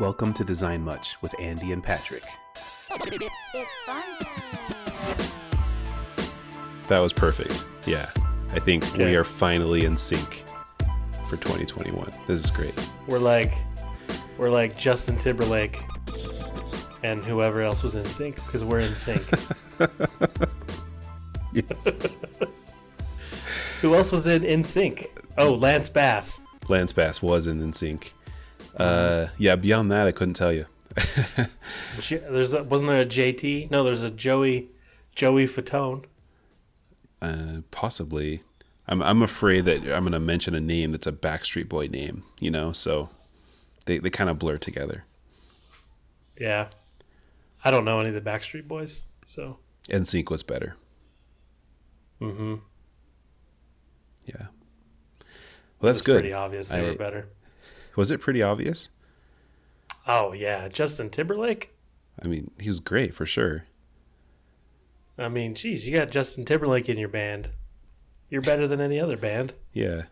Welcome to Design Much with Andy and Patrick. That was perfect. Yeah. I think we are finally in sync for 2021. This is great. We're like, we're like Justin Timberlake and whoever else was in sync because we're in sync. Yes. Who else was in NSYNC? Oh, Lance Bass. Lance Bass was in NSYNC. Uh, yeah, beyond that, I couldn't tell you. There's a, wasn't there a JT? No, there's a Joey, Joey Fatone. Uh, possibly. I'm, I'm afraid that I'm going to mention a name that's a Backstreet Boy name, you know, so they, they kind of blur together. Yeah, I don't know any of the Backstreet Boys, so And NSYNC was better. mm-hmm. Yeah. Well, that's good. Pretty obvious they I- were better. Was it pretty obvious? Oh yeah, Justin Timberlake. I mean, he was great for sure. I mean, geez, you got Justin Timberlake in your band. You're better than any other band. Yeah.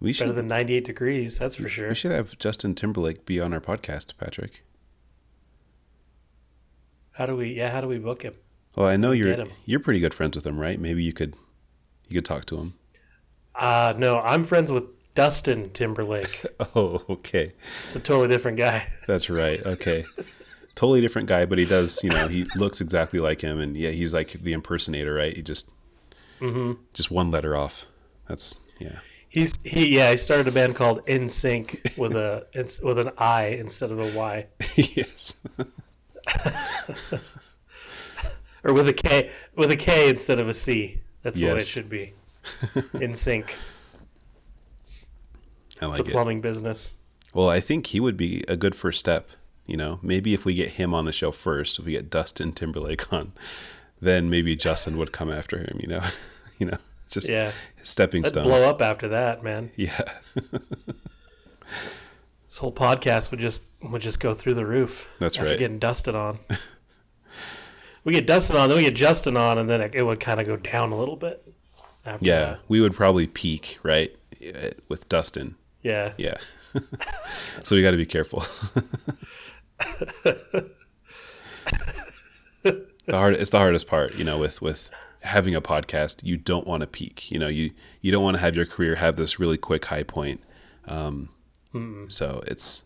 We Better should than 98 Degrees, that's for sure. we should have Justin Timberlake be on our podcast, Patrick. How do we? Yeah, how do we book him? Well, I know you're you're pretty good friends with him, right? Maybe you could you could talk to him. Uh no, I'm friends with Dustin Timberlake. Oh, okay. It's a totally different guy. That's right. Okay. totally different guy, but he does, you know, he looks exactly like him and yeah, he's like the impersonator, right? He just hmm just one letter off. That's yeah. He's he yeah. He started a band called In Sync with a with an I instead of a Y yes. or with a K with a K instead of a C. That's the way it should be. In Sync. I It's a it. plumbing business. Well, I think he would be a good first step. You know, maybe if we get him on the show first, if we get Dustin Timberlake on, then maybe Justin would come after him. You know, you know, just Yeah, stepping that'd stone. blow up after that, man. Yeah, This whole podcast would just would just go through the roof. That's right. Getting Dustin on. we get Dustin on, then we get Justin on, and then it, it would kind of go down a little bit. After yeah. that. We would probably peak right eh, with Dustin. Yeah. Yeah, so we got to be careful. the hard it's the hardest part, you know, with with having a podcast. You don't want to peak. You know, you you don't want to have your career have this really quick high point. Um, so it's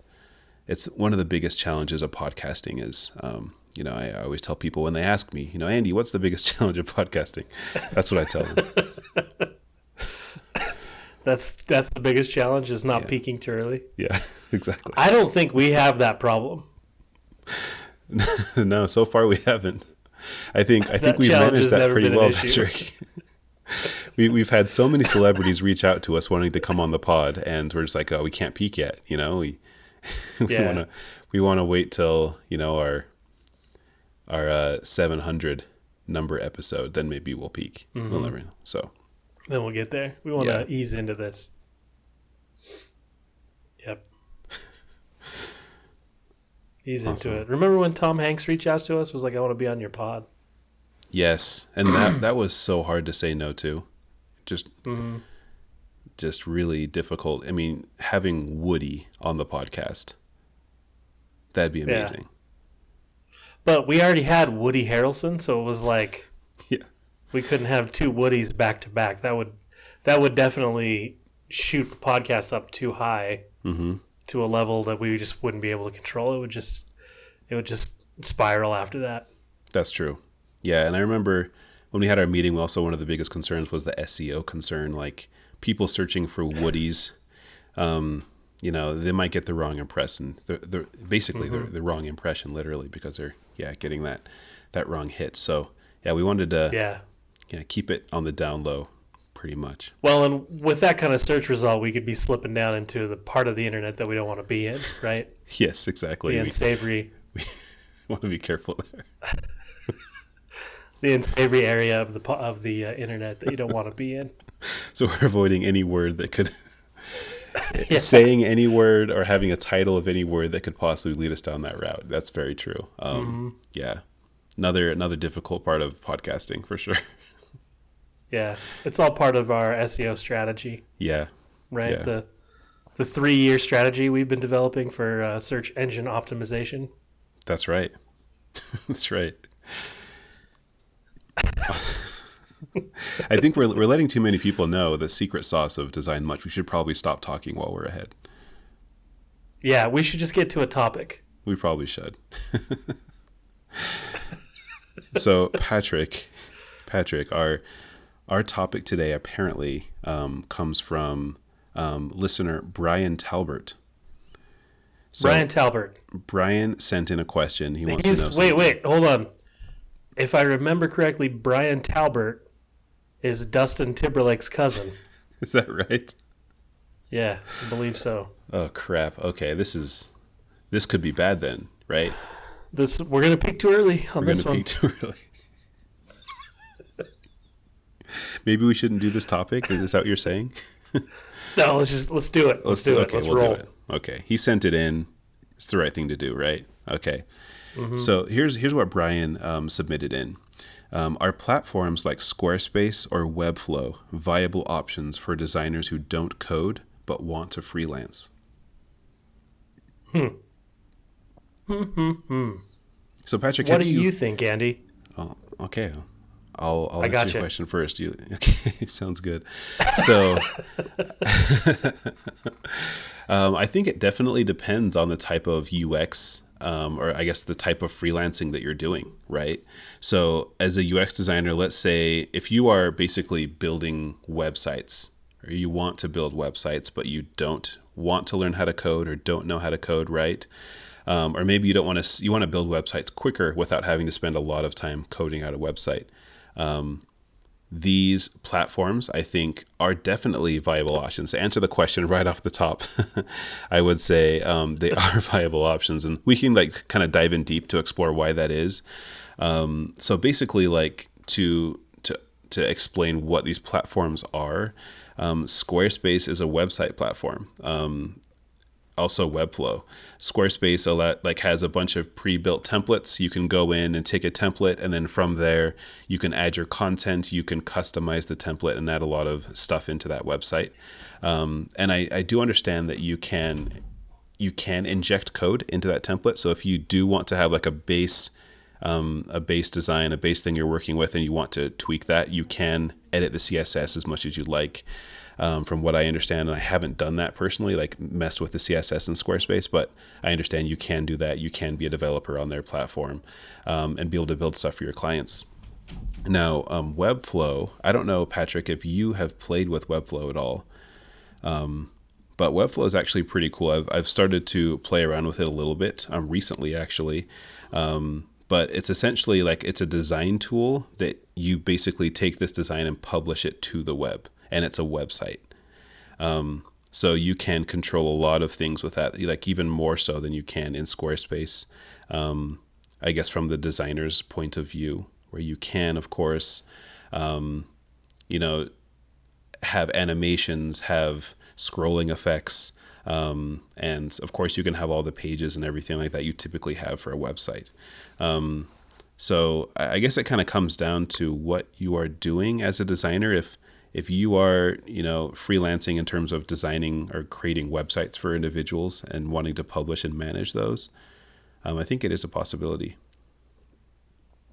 it's one of the biggest challenges of podcasting is um, you know I, I always tell people when they ask me you know Andy what's the biggest challenge of podcasting that's what I tell them That's that's the biggest challenge is not Yeah. peaking too early. yeah exactly I don't think we have that problem. no so far we haven't I think I think we've managed that pretty well. Patrick we, we've had so many celebrities reach out to us wanting to come on the pod and we're just like oh we can't peak yet you know we we Yeah. want to we want to wait till you know our our uh, 700 number episode then maybe we'll peak Mm-hmm. we'll never know so Then we'll get there. We want to Yeah. ease into this. Yep. ease Awesome. into it. Remember when Tom Hanks reached out to us? Was like, "I want to be on your pod." yes and that that was so hard to say no to just Mhm. just really difficult i mean having woody on the podcast that'd be Yeah. amazing But we already had Woody Harrelson, so it was like yeah we couldn't have two Woodies back to back. That would that would definitely shoot the podcast up too high mm-hmm to a level that we just wouldn't be able to control. It would just it would just spiral after that. That's true. Yeah, and I remember when we had our meeting, also one of the biggest concerns was the SEO concern, like people searching for Woodies. Um, you know, they might get the wrong impression. They're, they're basically Mm-hmm. the the wrong impression, literally, because they're yeah getting that that wrong hit. So yeah, we wanted to yeah, Yeah. keep it on the down low, pretty much. Well, and with that kind of search result, we could be slipping down into the part of the internet that we don't want to be in, right? Yes, exactly. The unsavory. We unsavory, want to be careful there. the unsavory area of the of the uh, internet that you don't want to be in. So we're avoiding any word that could Yeah. saying any word or having a title of any word that could possibly lead us down that route. That's very true. Um, Mm-hmm. Yeah, another another difficult part of podcasting for sure. Yeah, it's all part of our SEO strategy, yeah, right? Yeah. The the three year strategy we've been developing for uh, search engine optimization. That's right. That's right. I think we're, we're letting too many people know the secret sauce of Design Much. We should probably stop talking while we're ahead. Yeah, we should just get to a topic. We probably should. so, Patrick, Patrick, our our topic today apparently um, comes from um, listener Brian Talbert. So Brian Talbert. Brian sent in a question. He wants He's, to know. Wait, wait, hold on. If I remember correctly, Brian Talbert is Dustin Timberlake's cousin. is that right? Yeah, I believe so. Oh crap! Okay, this is this could be bad then, right? This we're gonna peak too early on we're this gonna one. Peak too early. Maybe we shouldn't do this topic. Is that what you're saying? no, let's just let's do it. Let's, let's do, do, it. Okay, let's we'll roll. do it. Okay, he sent it in. It's the right thing to do, right? Okay. Mm-hmm. So here's here's what Brian um, submitted in. Um, are platforms like Squarespace or Webflow viable options for designers who don't code but want to freelance? Hmm. Hmm. Hmm. hmm. So Patrick, what do you, you, think, Andy? Oh, okay. I'll, I'll answer your question first. You, okay, sounds good. So, um, I think it definitely depends on the type of UX, um, or I guess the type of freelancing that you're doing, right? So, as a UX designer, let's say if you are basically building websites, or you want to build websites, but you don't want to learn how to code or don't know how to code, right? Um, or maybe you don't want to you want to build websites quicker without having to spend a lot of time coding out a website. Um, these platforms, I think, are definitely viable options. To answer the question right off the top, I would say um, they are viable options, and we can like kind of dive in deep to explore why that is. Um, so basically, like to to to explain what these platforms are, um, Squarespace is a website platform. Also Webflow. Squarespace lot, like has a bunch of pre-built templates. You can go in and take a template, and then from there you can add your content. You can customize the template and add a lot of stuff into that website. Um, and I, I do understand that you can you can inject code into that template. So if you do want to have like a base um, a base design, a base thing you're working with, and you want to tweak that, you can edit the CSS as much as you like um, from what I understand. And I haven't done that personally, like messed with the CSS in Squarespace, but I understand you can do that. You can be a developer on their platform um, and be able to build stuff for your clients. Now, um, Webflow, I don't know, Patrick, if you have played with Webflow at all. Um, but Webflow is actually pretty cool. I've, I've started to play around with it a little bit um, recently, actually. Um, but it's essentially like it's a design tool that you basically take this design and publish it to the web and it's a website. Um, so you can control a lot of things with that, like even more so than you can in Squarespace. Um, I guess from the designer's point of view, where you can, of course, um, you know, have animations, have scrolling effects, um, and of course you can have all the pages and everything like that you typically have for a website. Um, so I guess it kind of comes down to what you are doing as a designer. If if you are, you know, freelancing in terms of designing or creating websites for individuals and wanting to publish and manage those, um, I think it is a possibility.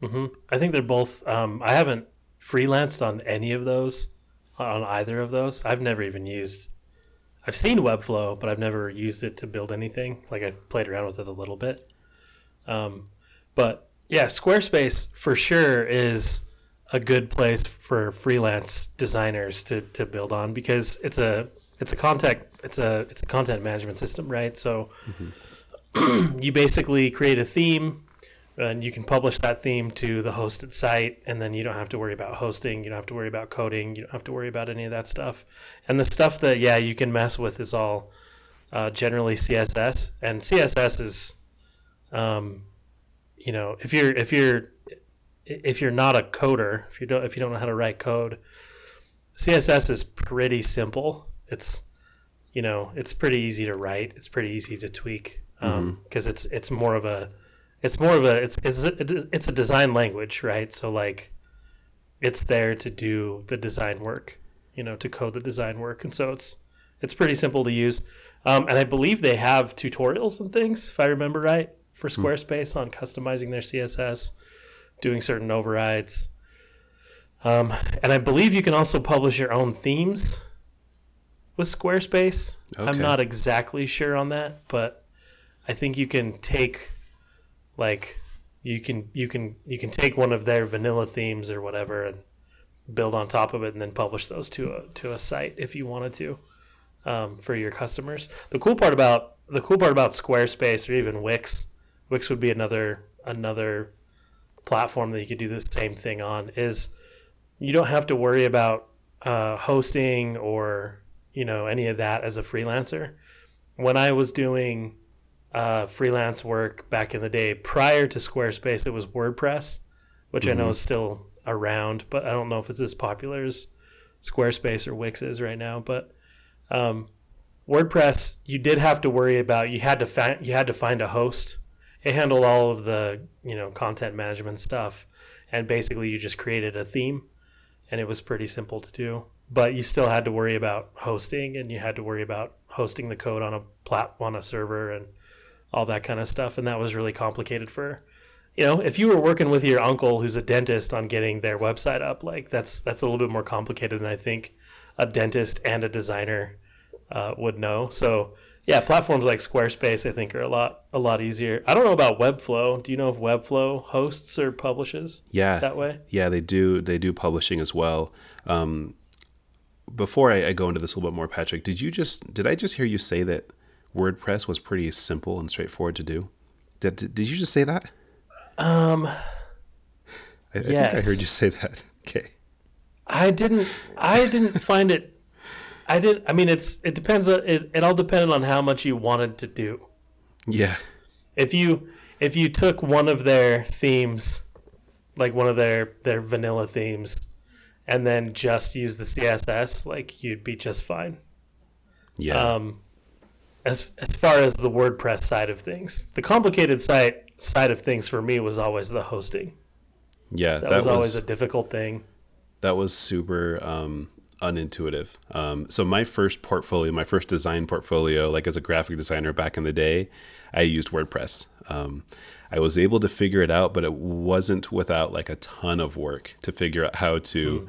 Mm-hmm. I think they're both. Um, I haven't freelanced on any of those, on either of those. I've never even used. I've seen Webflow, but I've never used it to build anything. Like I've played around with it a little bit. Um, but yeah, Squarespace for sure is a good place for freelance designers to, to build on because it's a it's a content it's a it's a content management system, right? So mm-hmm. you basically create a theme and you can publish that theme to the hosted site and then you don't have to worry about hosting, you don't have to worry about coding, you don't have to worry about any of that stuff. And the stuff that yeah, you can mess with is all uh, generally CSS and CSS is um, you know, if you're if you're if you're not a coder, if you don't if you don't know how to write code, CSS is pretty simple. It's you know it's pretty easy to write. It's pretty easy to tweak because um, mm-hmm. it's it's more of a it's more of a it's it's a, it's a design language, right? So like it's there to do the design work, you know, to code the design work, and so it's It's pretty simple to use, um, and I believe they have tutorials and things, if I remember right, for Squarespace on customizing their CSS, doing certain overrides. Um, and I believe you can also publish your own themes with Squarespace. I'm not exactly sure on that, but I think you can take like you can you can you can take one of their vanilla themes or whatever and build on top of it and then publish those to a to a site if you wanted to um, for your customers. The cool part about the cool part about Squarespace or even Wix, Wix would be another another platform that you could do the same thing on is you don't have to worry about uh, hosting or you know any of that as a freelancer. When I was doing uh, freelance work back in the day prior to Squarespace, it was WordPress, which I know is still around, but I don't know if it's as popular as Squarespace or Wix is right now. But um, WordPress, you did have to worry about you had to find you had to find a host. It handled all of the you know content management stuff, and basically you just created a theme, and it was pretty simple to do. But you still had to worry about hosting, and you had to worry about hosting the code on a plat on a server and all that kind of stuff, and that was really complicated for you know if you were working with your uncle who's a dentist on getting their website up like that's that's a little bit more complicated than i think a dentist and a designer uh, would know so yeah platforms like squarespace i think are a lot a lot easier i don't know about webflow do you know if webflow hosts or publishes Yeah, that way yeah, they do. They do publishing as well. Um, before I, I go into this a little bit more, Patrick, did you just did I just hear you say that WordPress was pretty simple and straightforward to do? Did, did, you just say that? um I, I think I heard you say that. Okay. I didn't. I didn't find it. I didn't. I mean, it's. It depends. On, it. It all depended on how much you wanted to do. Yeah. If you if you took one of their themes, like one of their their vanilla themes, and then just use the CSS, like you'd be just fine. Yeah. Um, as as far as the WordPress side of things, the complicated side side of things for me was always the hosting. yeah. That, That, was, was, always a difficult thing. that was super um, unintuitive. Um, so my first portfolio, my first design portfolio, like as a graphic designer back in the day, I used WordPress. Um, I was able to figure it out, but it wasn't without like a ton of work to figure out how to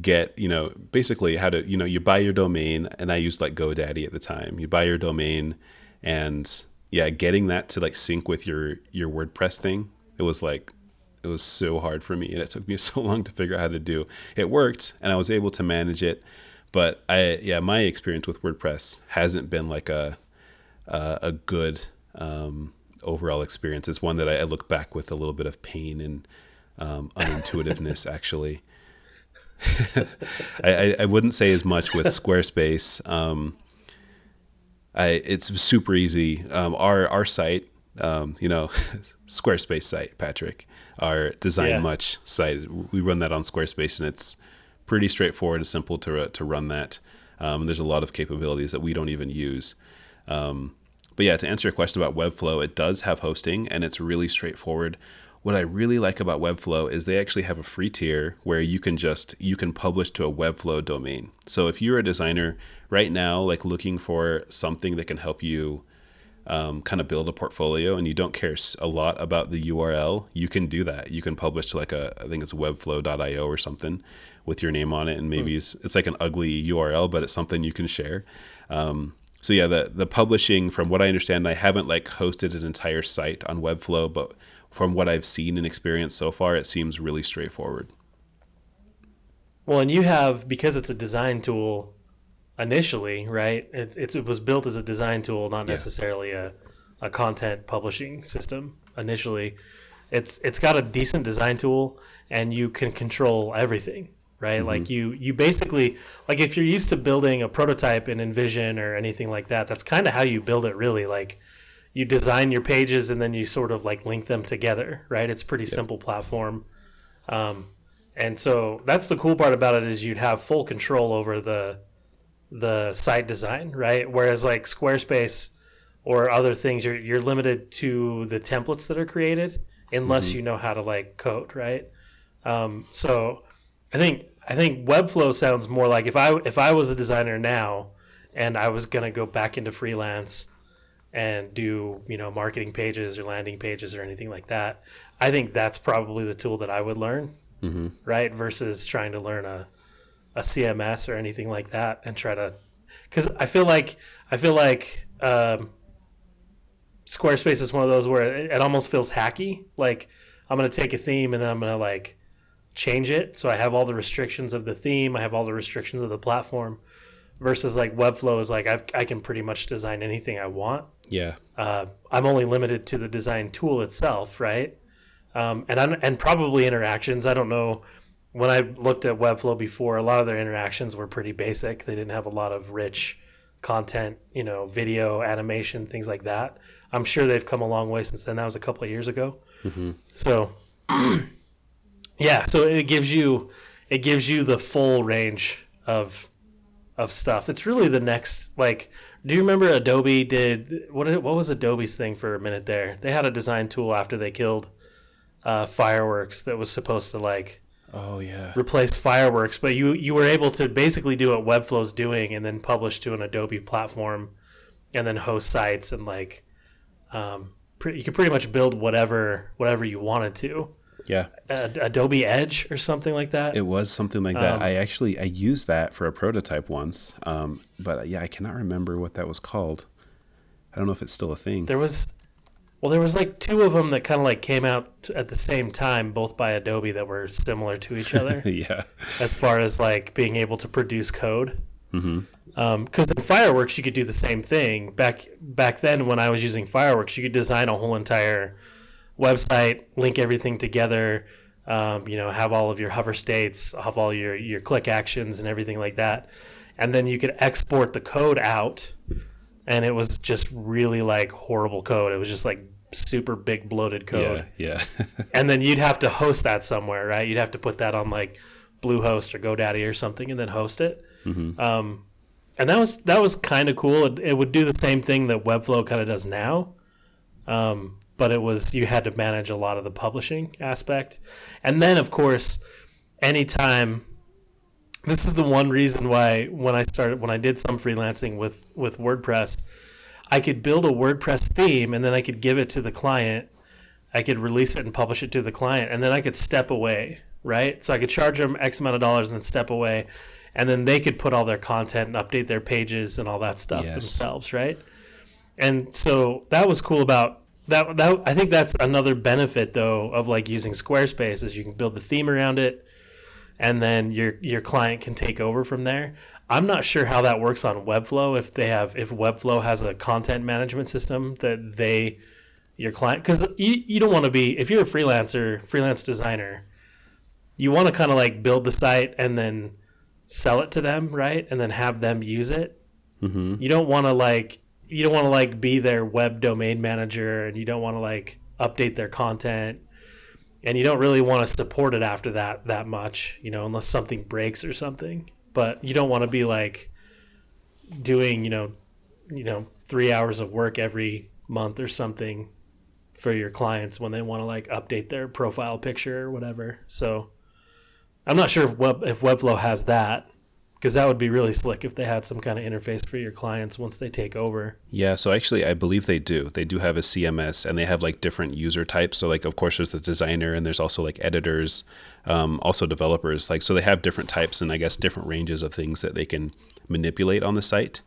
get, you know, basically how to, you know, you buy your domain, and I used like GoDaddy at the time. You buy your domain, and yeah, getting that to like sync with your your WordPress thing, it was like it was so hard for me and it took me so long to figure out how to do. It worked and i was able to manage it but i yeah my experience with wordpress hasn't been like a a, a good um, overall experience. It's one that I, I look back with a little bit of pain and um, unintuitiveness actually. I, I, I wouldn't say as much with squarespace. Um, I, it's super easy. Um, our our site um, you know squarespace site patrick. Our design Yeah. much site we run that on squarespace and it's pretty straightforward and simple to, to run that. Um, there's a lot of capabilities that we don't even use. Um, but yeah to answer your question about webflow it does have hosting and it's really straightforward. What i really like about webflow is they actually have a free tier where you can just you can publish to a webflow domain. So if you're a designer right now like looking for something that can help you um, kind of build a portfolio and you don't care a lot about the URL, you can do that. You can publish to like a, I think it's webflow.io or something with your name on it. And maybe it's, it's like an ugly URL, but it's something you can share. Um, so yeah, the, the publishing from what I understand, I haven't like hosted an entire site on Webflow, but from what I've seen and experienced so far, it seems really straightforward. Well, and you have because it's a design tool initially, right? It's, it's it was built as a design tool, not Yeah. necessarily a, a content publishing system initially. It's it's got a decent design tool and you can control everything, right? Like you you basically like if you're used to building a prototype in InVision or anything like that, that's kind of how you build it really. Like you design your pages and then you sort of like link them together, right? It's pretty simple platform. Um, and so that's the cool part about it is you'd have full control over the the site design, right? Whereas like Squarespace or other things, you're you're limited to the templates that are created unless you know how to like code, right? Um, so I think I think Webflow sounds more like if I if I was a designer now and I was gonna go back into freelance and do you know marketing pages or landing pages or anything like that, I think that's probably the tool that I would learn, Mm-hmm. right? Versus trying to learn a a CMS or anything like that and try to because I feel like I feel like um, Squarespace is one of those where it, it almost feels hacky. Like I'm gonna take a theme and then I'm gonna like change it so I have all the restrictions of the theme, I have all the restrictions of the platform. Versus like Webflow is like I've, I can pretty much design anything I want. Yeah. Uh, I'm only limited to the design tool itself, right? Um, and I'm, and probably interactions. I don't know. When I looked at Webflow before, a lot of their interactions were pretty basic. They didn't have a lot of rich content, you know, video, animation, things like that. I'm sure they've come a long way since then. That was a couple of years ago. So, yeah. So it gives you it gives you the full range of of stuff. It's really the next like. Do you remember Adobe did what? What was Adobe's thing for a minute there? They had a design tool after they killed uh, Fireworks that was supposed to like Oh yeah. replace Fireworks, but you you were able to basically do what Webflow's doing and then publish to an Adobe platform, and then host sites and like, um, pre- you could pretty much build whatever whatever you wanted to. Yeah. Ad- Adobe Edge or something like that. It was something like that. Um, I actually I used that for a prototype once, um, but uh, yeah, I cannot remember what that was called. I don't know if it's still a thing. There was, well, there was like two of them that kind of like came out at the same time, both by Adobe, that were similar to each other yeah. as far as like being able to produce code. hmm Because in Fireworks, you could do the same thing. Back back then, when I was using Fireworks, you could design a whole entire website, link everything together. Um, you know, have all of your hover states, have all your your click actions and everything like that, and then you could export the code out, and it was just really like horrible code. It was just like super big bloated code Yeah. Yeah. and then you'd have to host that somewhere, right? You'd have to put that on like Bluehost or GoDaddy or something, and then host it. Um, and that was that was kind of cool. It, it would do the same thing that Webflow kind of does now, um, but it was you had to manage a lot of the publishing aspect, and then of course, anytime. This is the one reason why when I started when I did some freelancing with with WordPress, I could build a WordPress theme and then I could give it to the client I could release it and publish it to the client, and then I could step away, right? So I could charge them X amount of dollars and then step away, and then they could put all their content and update their pages and all that stuff Yes. themselves, right? And so that was cool about that. That I think that's another benefit though of like using Squarespace is you can build the theme around it, and then your your client can take over from there. I'm not sure how that works on Webflow if they have if Webflow has a content management system that they your client because you, you don't want to be if you're a freelancer freelance designer you want to kind of like build the site and then sell it to them right? And then have them use it. Hmm you don't want to like you don't want to like be their web domain manager and you don't want to like update their content and you don't really want to support it after that that much you know unless something breaks or something. But you don't want to be like doing you know you know 3 hours of work every month or something for your clients when they want to like update their profile picture or whatever. So i'm not sure if web if webflow has that because that would be really slick if they had some kind of interface for your clients once they take over. Yeah, so actually, I believe they do. They do have a CMS, and they have like different user types. So, like, of course, there's the designer, and there's also like editors, um, also developers. Like, so they have different types, and I guess different ranges of things that they can manipulate on the site.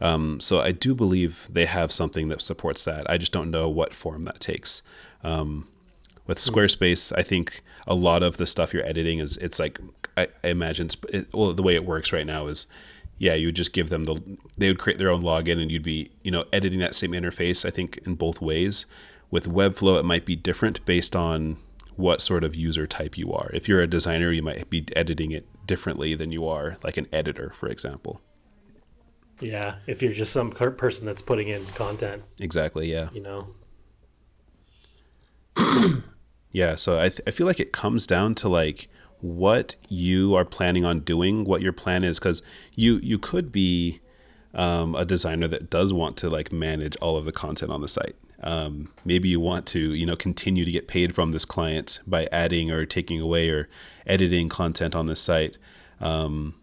Um, so, I do believe they have something that supports that. I just don't know what form that takes. Um, with Squarespace, I think a lot of the stuff you're editing is it's like I, I imagine it, well the way it works right now is yeah you would just give them the they would create their own login and you'd be you know editing that same interface I think in both ways. With Webflow, it might be different based on what sort of user type you are. If you're a designer, you might be editing it differently than you are like an editor, for example. Yeah, if you're just some person that's putting in content, Exactly. Yeah. you know. Yeah, so I, th- I feel like it comes down to like what you are planning on doing, what your plan is, because you you could be um, a designer that does want to like manage all of the content on the site. Um, maybe you want to you know continue to get paid from this client by adding or taking away or editing content on the site. Um,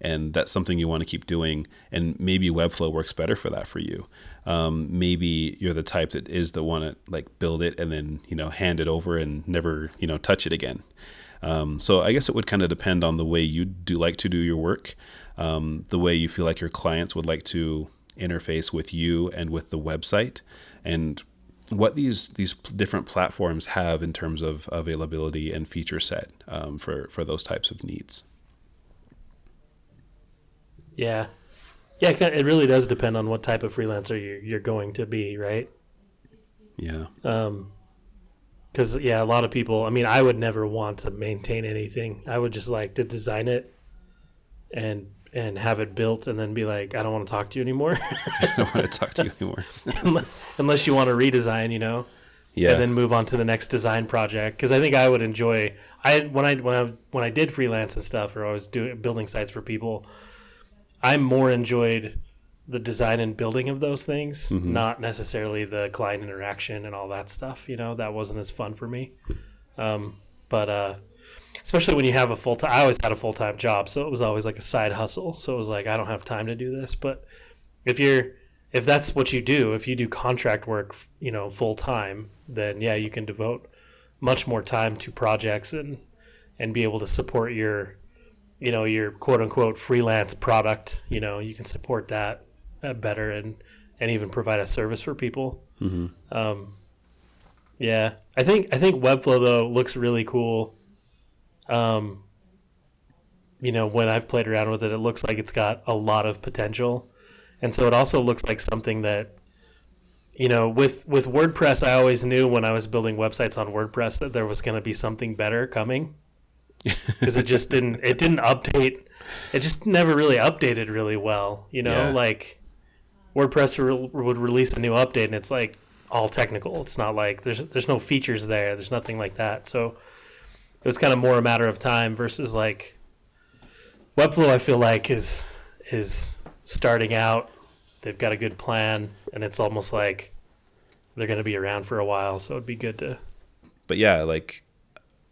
and that's something you want to keep doing. And maybe Webflow works better for that for you. Um, maybe you're the type that is the one that like build it and then you know hand it over and never you know touch it again. Um, so I guess it would kind of depend on the way you do like to do your work, um, the way you feel like your clients would like to interface with you and with the website, and what these these different platforms have in terms of availability and feature set um, for for those types of needs. Yeah, yeah. It really does depend on what type of freelancer you're, you're going to be, right? Yeah. Um, because yeah, a lot of people. I mean, I would never want to maintain anything. I would just like to design it and and have it built, and then be like, I don't want to talk to you anymore. I don't want to talk to you anymore. Unless you want to redesign, you know. Yeah. And then move on to the next design project because I think I would enjoy. I when I when I when I did freelance and stuff, or I was doing building sites for people. I more enjoyed the design and building of those things, Mm-hmm. not necessarily the client interaction and all that stuff. You know, that wasn't as fun for me. Um, but uh, especially when you have a full time, I always had a full time job, so it was always like a side hustle. So it was like I don't have time to do this. But if you're if that's what you do, if you do contract work, you know, full time, then yeah, you can devote much more time to projects and and be able to support your you know your quote unquote freelance product you know you can support that better and and even provide a service for people. Mm-hmm. um, yeah. I think i think webflow though looks really cool. Um, you know when i've played around with it it looks like it's got a lot of potential. And so it also looks like something that you know with with wordpress i always knew when i was building websites on wordpress that there was going to be something better coming. Because it just didn't it didn't update it just never really updated really well you know Yeah. like wordpress re- would release a new update and it's like all technical. It's not like there's there's no features there. There's nothing like that. So it was kind of more a matter of time versus like webflow i feel like is is starting out. They've got a good plan and it's almost like they're going to be around for a while. So it'd be good to but yeah, like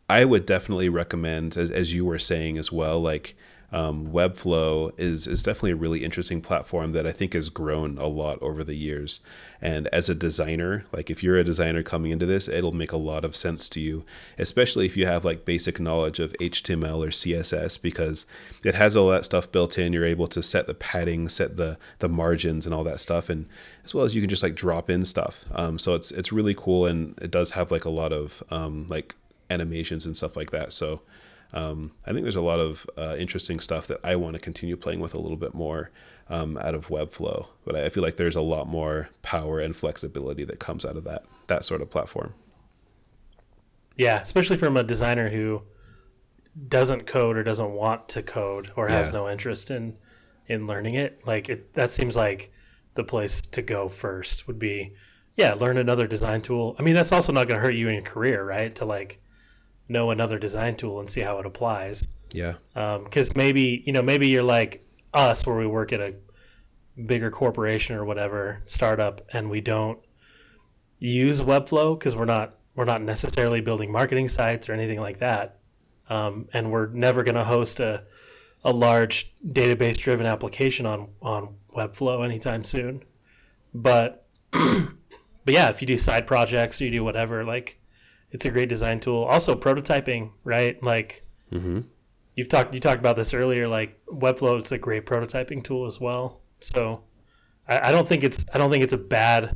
I would definitely recommend, as, as you were saying as well, like um, Webflow is is definitely a really interesting platform that I think has grown a lot over the years. And as a designer, like if you're a designer coming into this, it'll make a lot of sense to you, especially if you have like basic knowledge of HTML or CSS, because it has all that stuff built in. You're able to set the padding, set the the margins, and all that stuff, and as well as you can just like drop in stuff. Um, so it's it's really cool, and it does have like a lot of um, like animations and stuff like that. So um, I think there's a lot of uh, interesting stuff that I want to continue playing with a little bit more um, out of Webflow. But I feel like there's a lot more power and flexibility that comes out of that that sort of platform. Yeah, especially from a designer who doesn't code or doesn't want to code or has Yeah. no interest in in learning it. Like it, that seems like the place to go first would be yeah, learn another design tool. I mean, that's also not going to hurt you in your career, right? To like know another design tool and see how it applies. Yeah, Because maybe you know, maybe you're like us, where we work at a bigger corporation or whatever startup, and we don't use Webflow because we're not we're not necessarily building marketing sites or anything like that, um, and we're never going to host a a large database driven application on on Webflow anytime soon. But but yeah, if you do side projects or you do whatever, like it's a great design tool. Also prototyping, right? Like hmm you've talked you talked about this earlier like webflow is a great prototyping tool as well so I, I don't think it's i don't think it's a bad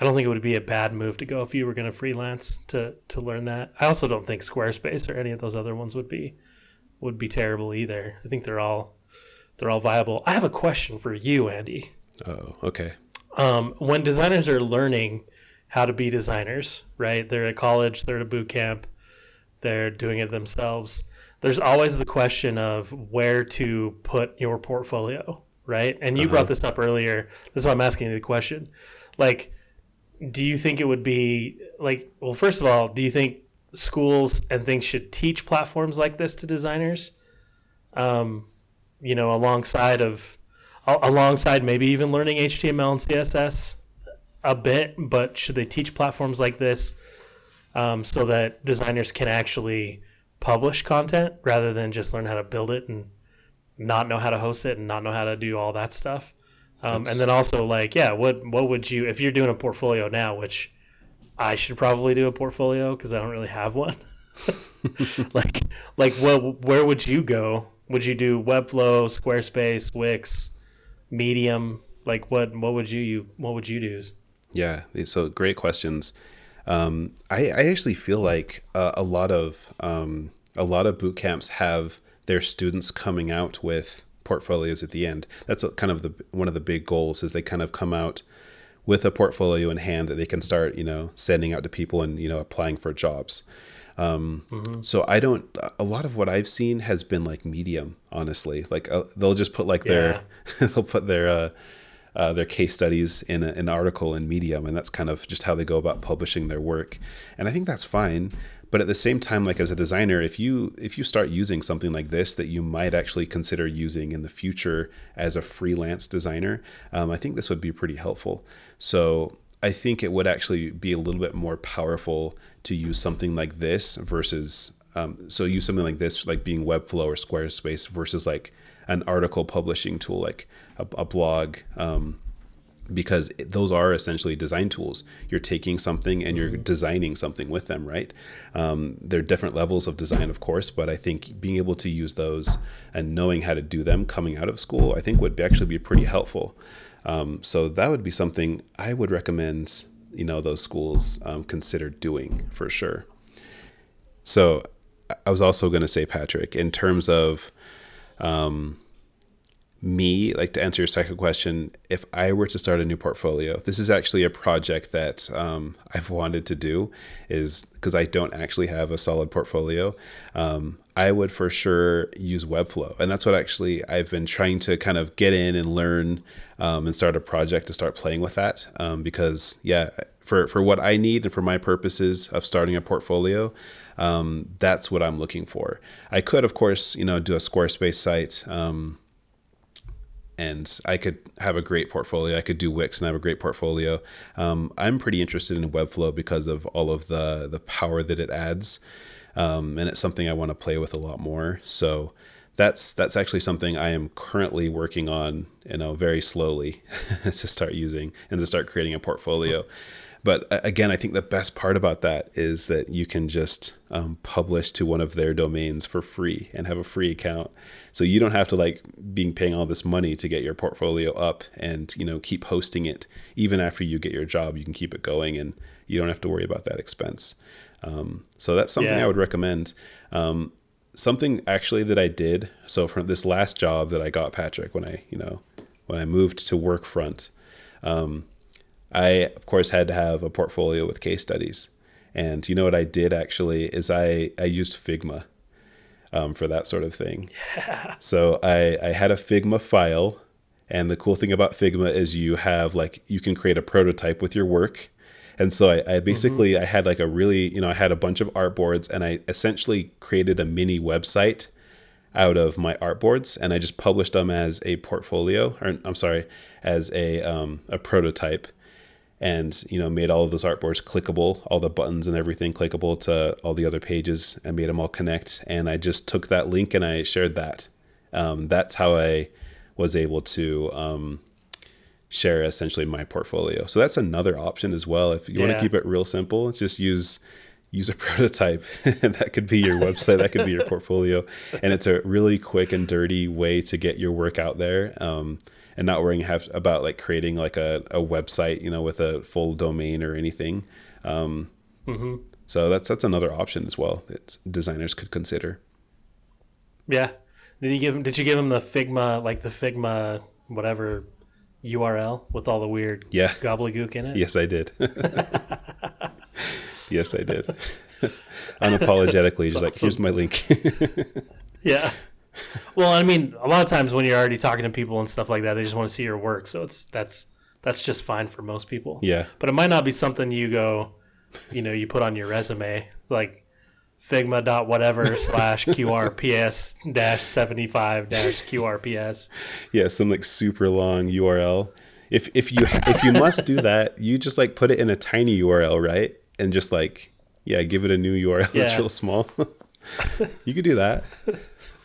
i don't think it would be a bad move to go if you were going to freelance to to learn that i also don't think squarespace or any of those other ones would be would be terrible either i think they're all they're all viable i have a question for you andy Oh, okay. um, when designers are learning how to be designers, right? They're at college, they're at a boot camp, they're doing it themselves. There's always the question of where to put your portfolio, right? And you brought this up earlier. This is why I'm asking you the question. Like, do you think it would be like, well, first of all, do you think schools and things should teach platforms like this to designers? Um, you know, alongside of alongside maybe even learning HTML and CSS a bit, but should they teach platforms like this um, so that designers can actually publish content rather than just learn how to build it and not know how to host it and not know how to do all that stuff. Um, and then also like, yeah, what what would you if you're doing a portfolio now, which I should probably do a portfolio because I don't really have one. like like what where would you go? Would you do Webflow, Squarespace, Wix, Medium? Like what what would you, you what would you do? Yeah, so great questions. Um, I, I actually feel like uh, a lot of um, a lot of boot camps have their students coming out with portfolios at the end. That's kind of the one of the big goals is they kind of come out with a portfolio in hand that they can start, you know, sending out to people and you know applying for jobs. Um, So I don't. A lot of what I've seen has been like medium, honestly. Like uh, they'll just put like their they'll put their uh, uh, their case studies in a, an article in Medium, and that's kind of just how they go about publishing their work. And I think that's fine. But at the same time, like as a designer, if you if you start using something like this that you might actually consider using in the future as a freelance designer, um, I think this would be pretty helpful. So I think it would actually be a little bit more powerful to use something like this versus um, so use something like this like being Webflow or Squarespace versus like an article publishing tool like a, a blog um, because those are essentially design tools. You're taking something and you're designing something with them, right? Um, there are different levels of design, of course, but I think being able to use those and knowing how to do them coming out of school, I think would actually be pretty helpful. Um, so that would be something I would recommend, you know, those schools um, consider doing for sure. So I was also going to say, Patrick, in terms of um, me, like to answer your second question, if I were to start a new portfolio, this is actually a project that um, I've wanted to do, is because I don't actually have a solid portfolio. Um, I would for sure use Webflow, and that's what actually I've been trying to kind of get in and learn um, and start a project to start playing with that. Um, because yeah, for for what I need and for my purposes of starting a portfolio, um, that's what I'm looking for. I could, of course, you know, do a Squarespace site. Um, and I could have a great portfolio. I could do Wix and have a great portfolio. Um, I'm pretty interested in Webflow because of all of the the power that it adds, um, and it's something I want to play with a lot more. So that's that's actually something I am currently working on, you know, very slowly to start using and to start creating a portfolio. But uh, again, I think the best part about that is that you can just um, publish to one of their domains for free and have a free account. So you don't have to like being paying all this money to get your portfolio up and you know keep hosting it. Even after you get your job, you can keep it going and you don't have to worry about that expense. Um, so that's something Yeah. I would recommend. Um, something actually that I did. So for this last job that I got, Patrick, when I you know when I moved to Workfront. Um, I, of course, had to have a portfolio with case studies. And you know what I did actually is I, I used Figma um, for that sort of thing. Yeah. So I, I had a Figma file. And the cool thing about Figma is you have like, you can create a prototype with your work. And so I, I basically, I had like a really, you know, I had a bunch of artboards and I essentially created a mini website out of my artboards and I just published them as a portfolio or I'm sorry, as a, um, a prototype and you know made all of those artboards clickable all the buttons and everything clickable to all the other pages and made them all connect. And i just took that link and i shared that. Um, that's how i was able to um, share essentially my portfolio. So that's another option as well. If you want to keep it real simple just use use a prototype that could be your website that could be your portfolio. And it's a really quick and dirty way to get your work out there. Um, and not worrying have about like creating like a, a website you know with a full domain or anything um, so that's that's another option as well that designers could consider Yeah. Did you give him? Did you give him the Figma, like the Figma, whatever URL with all the weird Yeah. gobbledygook in it? yes i did yes i did unapologetically just like here's my link Yeah. Well, I mean, a lot of times when you're already talking to people and stuff like that, they just want to see your work. So it's that's that's just fine for most people. yeah. But it might not be something you go, you know, you put on your resume like Figma dot whatever slash QRPS dash seventy five dash QRPS. yeah some like super long url if if you if you must do that you just like put it in a tiny url right? And just like yeah give it a new url that's real small. You could do that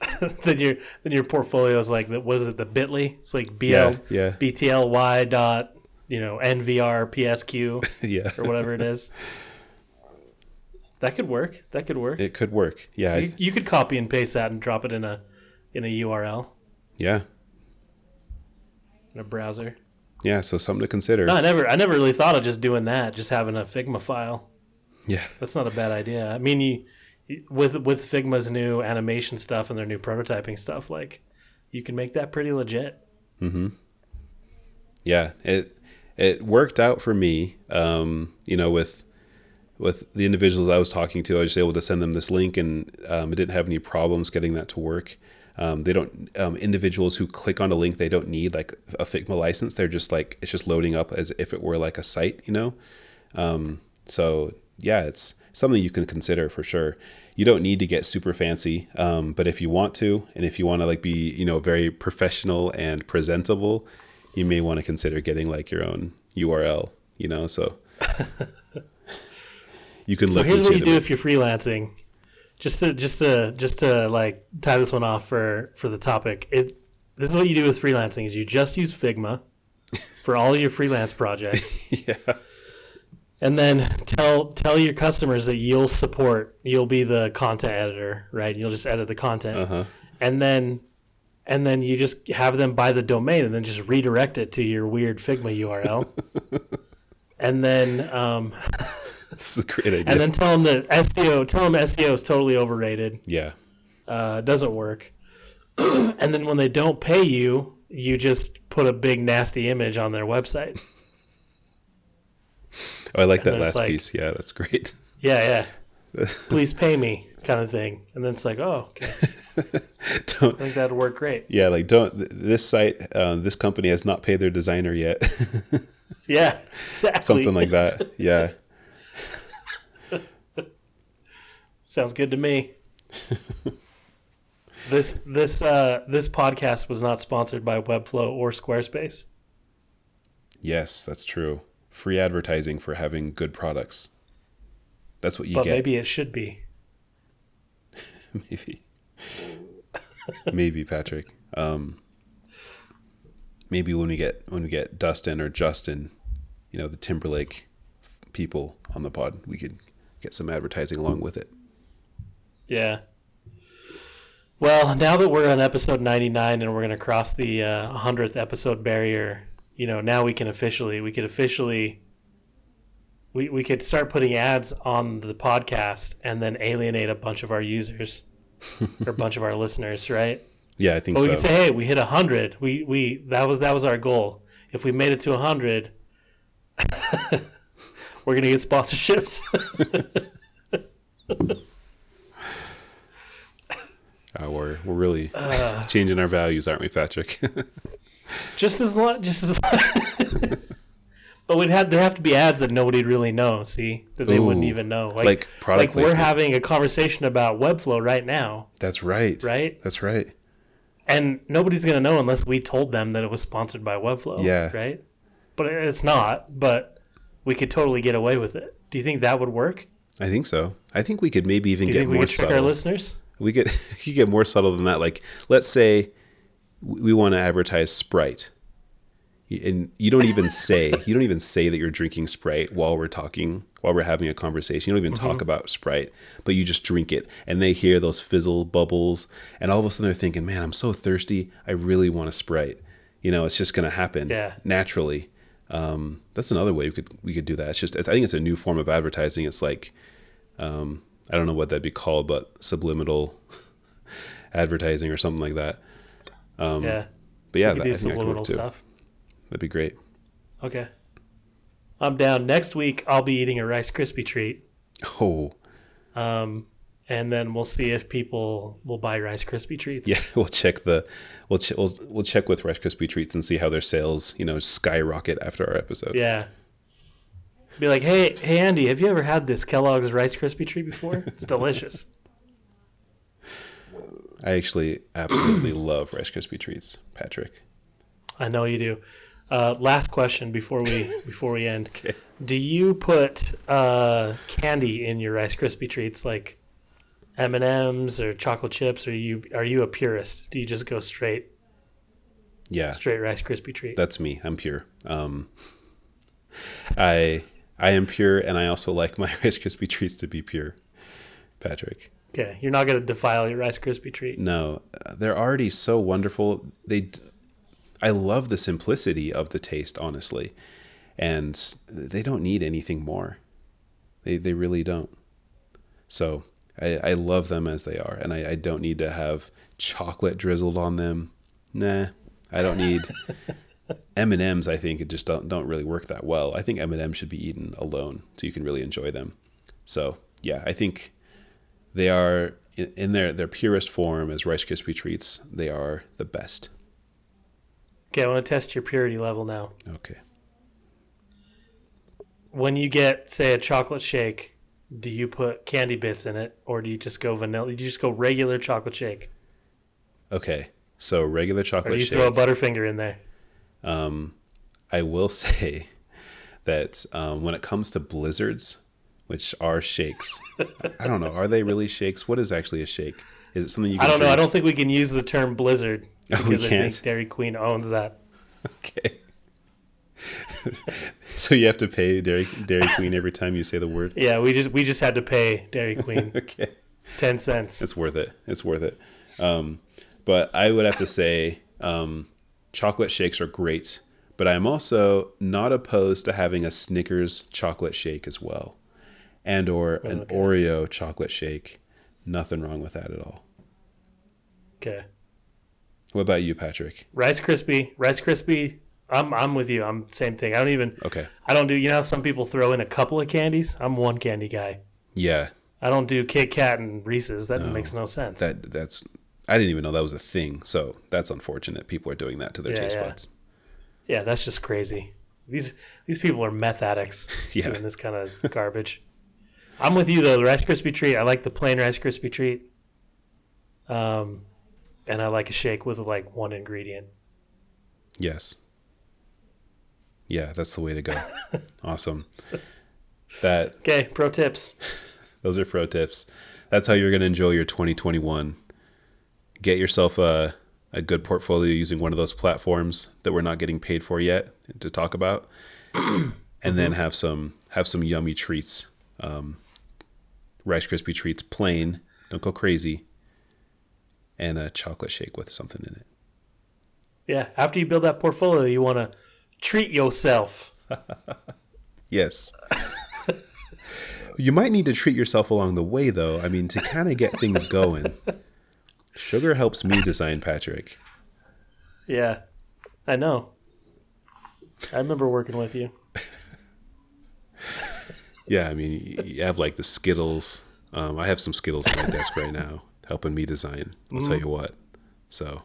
then your then your portfolio is like what is it the Bitly? It's like BL Yeah, yeah. BTLY dot you know NVR PSQ yeah, or whatever it is. That could work. That could work. it could work. Yeah, you, you could copy and paste that and drop it in a in a URL yeah, in a browser. yeah. So something to consider. No, I never I never really thought of just doing that, just having a Figma file. Yeah, That's not a bad idea. I mean, you with with Figma's new animation stuff and their new prototyping stuff, like you can make that pretty legit. yeah. It it worked out for me. Um, you know, with with the individuals I was talking to, I was just able to send them this link, and um, I didn't have any problems getting that to work. Um, they don't um, individuals who click on a link they don't need like a Figma license. They're just like it's just loading up as if it were like a site, you know. Um, so yeah, it's something you can consider for sure. You don't need to get super fancy, um, but if you want to, and if you want to like be you know very professional and presentable, you may want to consider getting like your own URL. You know, so you can So here's what you do if you're freelancing. Just to just to just to like tie this one off for for the topic. It this is what you do with freelancing is you just use Figma for all your freelance projects. yeah. And then tell tell your customers that you'll support. You'll be the content editor, right? You'll just edit the content, Uh-huh. and then and then you just have them buy the domain, and then just redirect it to your weird Figma URL. and then um, This is a great idea. and then tell them that SEO. Tell them SEO is totally overrated. yeah. Uh, doesn't work. and then when they don't pay you, you just put a big nasty image on their website. Oh, I like that last like- piece. Yeah, that's great. Yeah, yeah. Please pay me, kind of thing. And then it's like, oh, okay. don't I think that'd work great. yeah, like don't this site, um, this company has not paid their designer yet. Yeah, exactly. Something like that. Yeah. Sounds good to me. this this uh, this podcast was not sponsored by Webflow or Squarespace. Yes, that's true. Free advertising for having good products. That's what you but get. maybe it should be. maybe maybe patrick um maybe when we get when we get dustin or justin you know the timberlake people on the pod we could get some advertising along with it Yeah. Well, now that we're on episode 99 and we're going to cross the uh, 100th episode barrier, you know, now we can officially, we could officially, we, we could start putting ads on the podcast and then alienate a bunch of our users or a bunch of our listeners, right? yeah i think But we so could say, hey, we hit 100. We, we, that was, that was our goal. If we made it to 100, we're going to get sponsorships. uh, we're, we're really Uh. changing our values aren't we patrick just as long, just as. but we'd have there have to be ads that nobody'd really know. See that they wouldn't even know. Like, Like product like we're having a conversation about Webflow right now, that's right right? that's right And nobody's gonna know unless we told them that it was sponsored by Webflow. Yeah. Right. But it's not. But we could totally get away with it. Do you think that would work? i think so i think we could maybe even get more subtle our listeners? we get you get more subtle than that. Like, let's say we want to advertise Sprite, and you don't even say you don't even say that you're drinking Sprite while we're talking while we're having a conversation. You don't even Mm-hmm. talk about Sprite, but you just drink it, and they hear those fizzle bubbles, and all of a sudden they're thinking, "Man, I'm so thirsty. I really want a Sprite." You know, it's just going to happen Yeah. naturally. Um, that's another way we could we could do that. It's just I think it's a new form of advertising. It's like um, I don't know what that'd be called, but subliminal advertising or something like that. Um, yeah. But yeah, that, I do could work too. stuff. That'd be great. Okay. I'm down. Next week I'll be eating a Rice Krispie treat. Oh Um, and then we'll see if people will buy Rice Krispie treats. yeah, we'll check the we'll ch- we'll we'll check with Rice Krispie treats and see how their sales you know skyrocket after our episode. Yeah. Be like, hey, hey, Andy, have you ever had this Kellogg's Rice Krispie treat before? It's delicious. I actually absolutely love Rice Krispie treats, Patrick. I know you do. Uh, last question before we before we end. Do you put uh, candy in your Rice Krispie treats, like M and M's or chocolate chips? Or you are you a purist? Do you just go straight Yeah, straight Rice Krispie treat? that's me. I'm pure. Um, I I am pure, and I also like my Rice Krispie treats to be pure. Patrick, okay, you're not gonna defile your Rice Krispie treat. no, they're already so wonderful. They, I love the simplicity of the taste, honestly, and they don't need anything more. They they really don't. So I, I love them as they are, and I, I don't need to have chocolate drizzled on them. Nah, I don't need M and M's. I think it just don't don't really work that well. I think M and M's should be eaten alone, so you can really enjoy them. So yeah, I think they are in their their purest form as Rice Krispie treats. They are the best. Okay, I want to test your purity level now. Okay. When you get, say, a chocolate shake, do you put candy bits in it, or do you just go vanilla? Do you just go regular chocolate shake, Okay. So regular or chocolate do you shake. throw a Butterfinger in there? Um, I will say that um, when it comes to blizzards, which are shakes, I don't know, are they really shakes? What is actually a shake? Is it something you I don't know. I don't think we can use the term blizzard Oh, because I think Dairy Queen owns that. Okay. so you have to pay Dairy Dairy Queen every time you say the word. Yeah, we just we just had to pay Dairy Queen Okay. ten cents. It's worth it. It's worth it. Um, but I would have to say um, chocolate shakes are great, but I'm also not opposed to having a Snickers chocolate shake as well, and or oh, an Okay. Oreo chocolate shake. Nothing wrong with that at all. Okay, What about you, Patrick? Rice Krispie, Rice Krispie. I'm I'm with you. I'm same thing. I don't even Okay. I don't do. You know how some people throw in a couple of candies. I'm one candy guy. Yeah, I don't do Kit Kat and Reese's. That makes no sense. that that's. I didn't even know that was a thing. So that's unfortunate. People are doing that to their Yeah, taste yeah. buds. yeah, that's just crazy. These these people are meth addicts Yeah. doing this kind of garbage. I'm with you though. The Rice Krispie treat. I like the plain Rice Krispie treat. Um, and I like a shake with like one ingredient. Yes. Yeah, that's the way to go. awesome. That Okay, pro tips. those are pro tips. That's how you're going to enjoy your 2021. Get yourself a a good portfolio using one of those platforms that we're not getting paid for yet to talk about, and then have some have some yummy treats. Um, Rice Krispie treats, plain. Don't go crazy. And a chocolate shake with something in it. Yeah, after you build that portfolio, you want to treat yourself. Yes. you might need to treat yourself along the way, though. I mean, to kind of get things going. Sugar helps me design Patrick. Yeah, I know. I remember working with you. Yeah, I mean, you have like the Skittles. Um, I have some Skittles on my desk right now helping me design. I'll tell you what. So,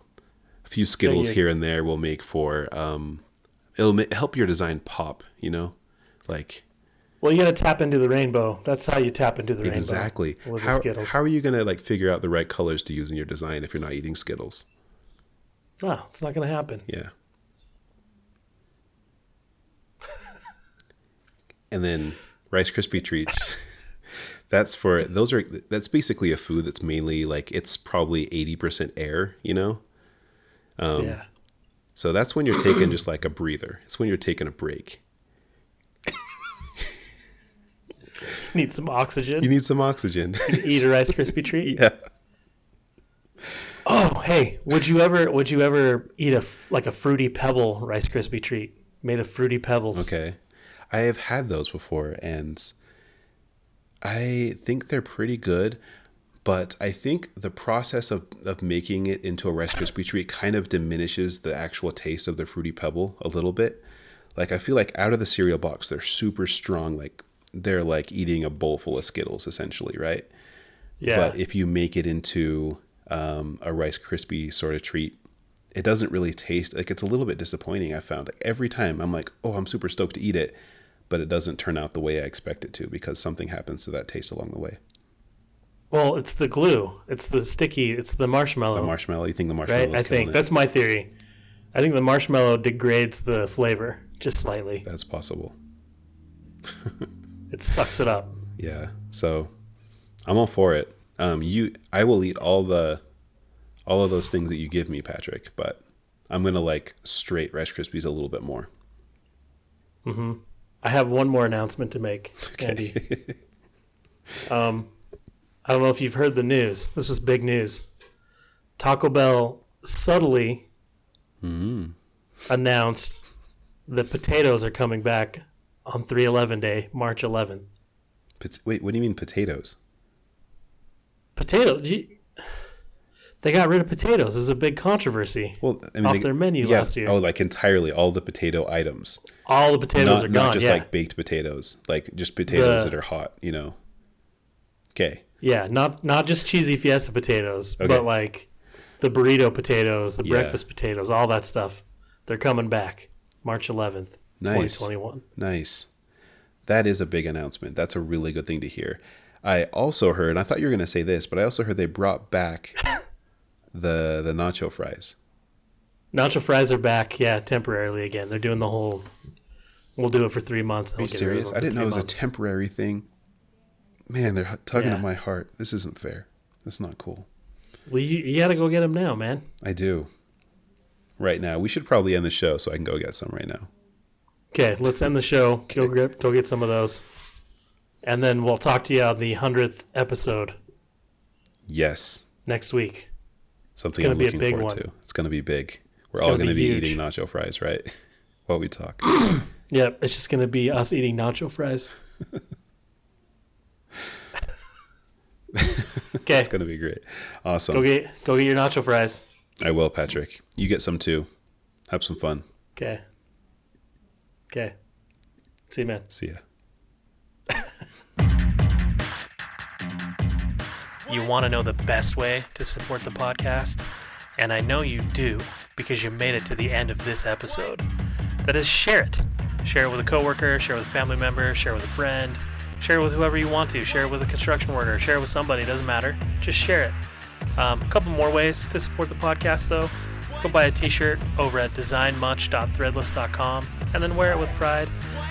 a few Skittles you- here and there will make for, um, it'll help your design pop, you know? Like, Well, you got to tap into the rainbow. That's how you tap into the rainbow. exactly. How, how are you going to like figure out the right colors to use in your design if you're not eating Skittles? No, it's not going to happen. Yeah. and then Rice Krispie treats. that's for those are that's basically a food that's mainly like it's probably 80% air, you know? Um, yeah. So that's when you're taking just like a breather. It's when you're taking a break. Need some oxygen. You need some oxygen. Eat a Rice Krispie treat. yeah. Oh, hey, would you ever would you ever eat a like a fruity pebble Rice Krispie treat made of fruity pebbles? Okay. I have had those before and I think they're pretty good, but I think the process of, of making it into a Rice Krispie treat kind of diminishes the actual taste of the Fruity Pebble a little bit. Like, I feel like out of the cereal box, they're super strong. Like, they're like eating a bowl full of Skittles, essentially, right? Yeah. But if you make it into um, a Rice Krispie sort of treat, it doesn't really taste like it's a little bit disappointing. I found like every time I'm like, oh, I'm super stoked to eat it, but it doesn't turn out the way I expect it to because something happens to that taste along the way. well, it's the glue. It's the sticky. It's the marshmallow. The marshmall, you think the marshmallow right? I think it? that's my theory. I think the marshmallow degrades the flavor just slightly. That's possible. It sucks it up. Yeah. So I'm all for it. Um, you, I will eat all the, all of those things that you give me, Patrick. But I'm gonna like straight Rice Krispies a little bit more. I have one more announcement to make, Andy. um, I don't know if you've heard the news. This was big news. Taco Bell subtly announced that potatoes are coming back on 311 Day, March 11th. Wait, what do you mean potatoes? Potato. You, they got rid of potatoes. It was a big controversy. Well, I mean, Off they- their menu yeah, last year. Oh, like entirely all the potato items, All the potatoes not are not gone. just yeah. like baked potatoes, like just potatoes The- that are hot. You know. Okay. Yeah, not not just cheesy fiesta potatoes, Okay. but like the burrito potatoes, the Yeah. breakfast potatoes, all that stuff. They're coming back March 11th, Nice. 2021. Nice. That is a big announcement. That's a really good thing to hear. I also heard, I thought you were going to say this, but I also heard they brought back the the nacho fries. Nacho fries are back, yeah, temporarily again. They're doing the whole. We'll do it for three months. Are you serious? I didn't know it was a temporary thing. Man, they're tugging Yeah. at my heart. This isn't fair. That's not cool. well, you, you got to go get them now, man. I do. Right now, we should probably end the show so I can go get some right now. Okay, let's end the show. Go grip. go get some of those, and then we'll talk to you on the hundredth episode Yes, next week. Something gonna I'm be a looking big forward one. to. It's going to be big. We're It's all gonna be be eating nacho fries, right? While we talk. Yep, it's just gonna be us eating nacho fries. okay, It's going to be great. Awesome. go get go get your nacho fries. I will, Patrick. You get some too. Have some fun. Okay. Okay. See you, man. See ya. You want to know the best way to support the podcast? And I know you do because you made it to the end of this episode. That is, share it. Share it with a coworker, share it with a family member, share it with a friend, share it with whoever you want to, share it with a construction worker, share it with somebody, doesn't matter. Just share it. Um, a couple more ways to support the podcast, though. Go buy a t shirt over at designmuch.threadless.com and then wear it with pride.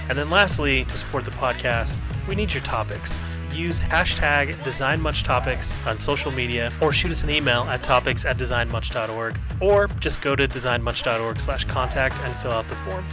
And then, lastly, to support the podcast, we need your topics. Use hashtag DesignMuchTopics on social media or shoot us an email at topics at designmuch.org or just go to designmuch.org slash contact and fill out the form.